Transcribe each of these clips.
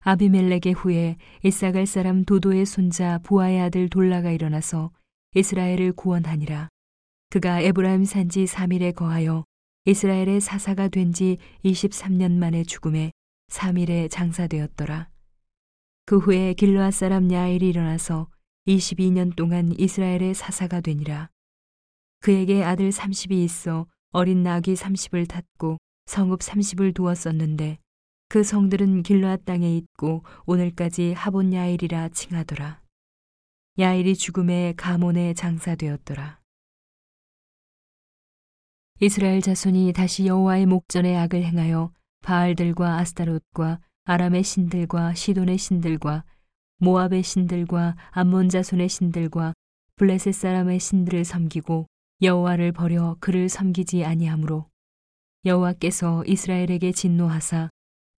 아비멜렉의 후에 이사갈 사람 도도의 손자 부하의 아들 돌라가 일어나서 이스라엘을 구원하니라. 그가 에브라임 산지 3일에 거하여 이스라엘의 사사가 된 지 23년 만에 죽음에 3일에 장사되었더라. 그 후에 길르앗 사람 야일이 일어나서 22년 동안 이스라엘의 사사가 되니라. 그에게 아들 30이 있어 어린 낙이 30을 탔고 성읍 30을 두었었는데 그 성들은 길르앗 땅에 있고 오늘까지 하본 야일이라 칭하더라. 야일이 죽음에 가몬에 장사되었더라. 이스라엘 자손이 다시 여호와의 목전에 악을 행하여 바알들과 아스타롯과 아람의 신들과 시돈의 신들과 모압의 신들과 암몬 자손의 신들과 블레셋 사람의 신들을 섬기고 여호와를 버려 그를 섬기지 아니하므로 여호와께서 이스라엘에게 진노하사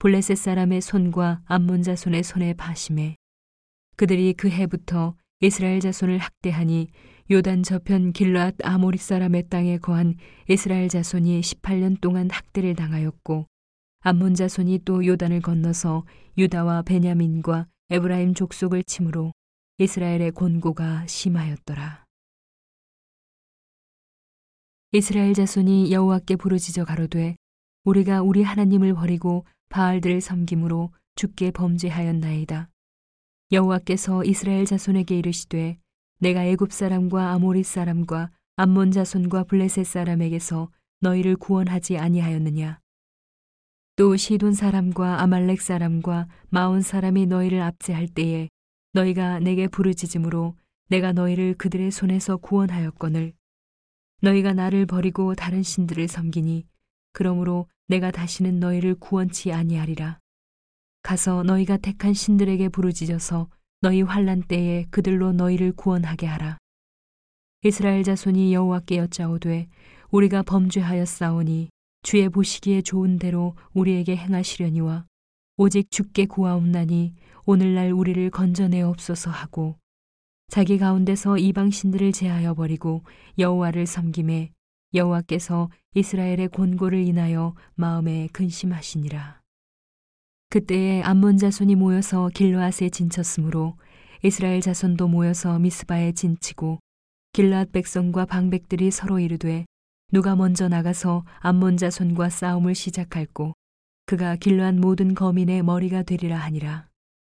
블레셋 사람의 손과 암몬 자손의 손에 파심해 그들이 그 해부터 이스라엘 자손을 학대하니 요단 저편 길르앗 아모리 사람의 땅에 거한 이스라엘 자손이 18년 동안 학대를 당하였고 암몬 자손이 또 요단을 건너서 유다와 베냐민과 에브라임 족속을 침으로 이스라엘의 곤고가 심하였더라. 이스라엘 자손이 여호와께 부르짖어 가로되 우리가 우리 하나님을 버리고 바알들을 섬김으로 죽게 범죄하였나이다. 여호와께서 이스라엘 자손에게 이르시되 내가 애굽 사람과 아모리 사람과 암몬 자손과 블레셋 사람에게서 너희를 구원하지 아니하였느냐 또 시돈 사람과 아말렉 사람과 마온 사람이 너희를 압제할 때에 너희가 내게 부르짖음으로 내가 너희를 그들의 손에서 구원하였거늘 너희가 나를 버리고 다른 신들을 섬기니 그러므로 내가 다시는 너희를 구원치 아니하리라. 가서 너희가 택한 신들에게 부르짖어서 너희 환란 때에 그들로 너희를 구원하게 하라. 이스라엘 자손이 여호와께 여짜오되 우리가 범죄하였사오니 주의 보시기에 좋은 대로 우리에게 행하시려니와 오직 주께 구하옵나니 오늘날 우리를 건져내옵소서 하고 자기 가운데서 이방 신들을 제하여 버리고 여호와를 섬김에 여호와께서 이스라엘의 곤고를 인하여 마음에 근심하시니라. 그때에 암몬 자손이 모여서 길르앗에 진쳤으므로 이스라엘 자손도 모여서 미스바에 진치고 길르앗 백성과 방백들이 서로 이르되 누가 먼저 나가서 암몬 자손과 싸움을 시작할고 그가 길르앗 모든 거민의 머리가 되리라 하니라.